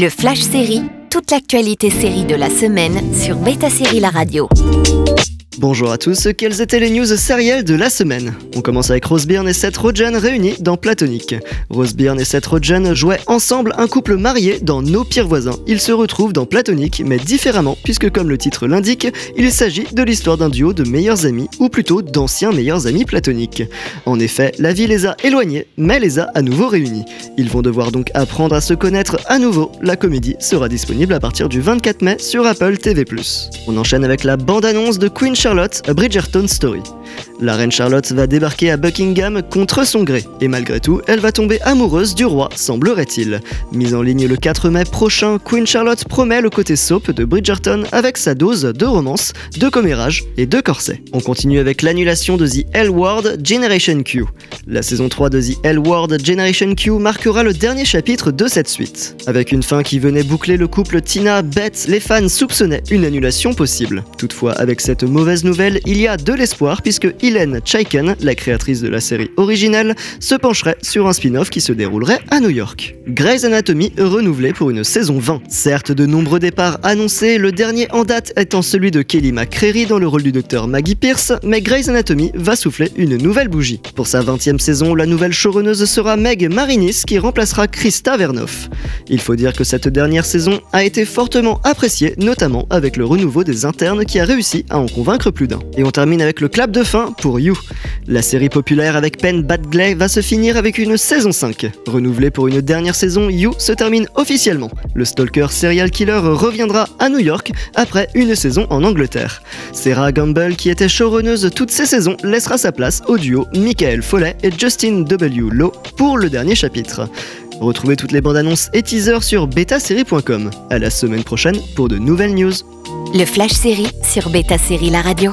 Le Flash Série, toute l'actualité série de la semaine sur Beta Série La Radio. Bonjour à tous, quelles étaient les news sérielles de la semaine On commence avec Rose Byrne et Seth Rogen réunis dans Platonique. Rose Byrne et Seth Rogen jouaient ensemble un couple marié dans Nos pires voisins. Ils se retrouvent dans Platonique, mais différemment, puisque comme le titre l'indique, il s'agit de l'histoire d'un duo de meilleurs amis, ou plutôt d'anciens meilleurs amis platoniques. En effet, la vie les a éloignés, mais les a à nouveau réunis. Ils vont devoir donc apprendre à se connaître à nouveau. La comédie sera disponible à partir du 24 mai sur Apple TV+. On enchaîne avec la bande-annonce de Queen Charlotte, A Bridgerton Story. La reine Charlotte va débarquer à Buckingham contre son gré, et malgré tout, elle va tomber amoureuse du roi, semblerait-il. Mise en ligne le 4 mai prochain, Queen Charlotte promet le côté soap de Bridgerton avec sa dose de romance, de commérage et de corset. On continue avec l'annulation de The L Word Generation Q. La saison 3 de The L Word Generation Q marquera le dernier chapitre de cette suite. Avec une fin qui venait boucler le couple Tina Beth, les fans soupçonnaient une annulation possible. Toutefois, avec cette mauvaise nouvelle, il y a de l'espoir puisque Hélène Chaiken, la créatrice de la série originale, se pencherait sur un spin-off qui se déroulerait à New York. Grey's Anatomy renouvelé pour une saison 20. Certes, de nombreux départs annoncés, le dernier en date étant celui de Kelly McCreary dans le rôle du docteur Maggie Pierce, mais Grey's Anatomy va souffler une nouvelle bougie. Pour sa 20e saison, la nouvelle showrunneuse sera Meg Marinis qui remplacera Krista Vernoff. Il faut dire que cette dernière saison a été fortement appréciée, notamment avec le renouveau des internes qui a réussi à en convaincre plus d'un. Et on termine avec le clap de fin pour You. La série populaire avec Penn Badgley va se finir avec une saison 5. Renouvelée pour une dernière saison, You se termine officiellement. Le stalker serial killer reviendra à New York après une saison en Angleterre. Sarah Gamble, qui était showrunneuse toutes ces saisons, laissera sa place au duo Michael Foley et Justin W. Lowe pour le dernier chapitre. Retrouvez toutes les bandes annonces et teasers sur betasérie.com. À la semaine prochaine pour de nouvelles news. Le Flash Série sur Beta Série La Radio.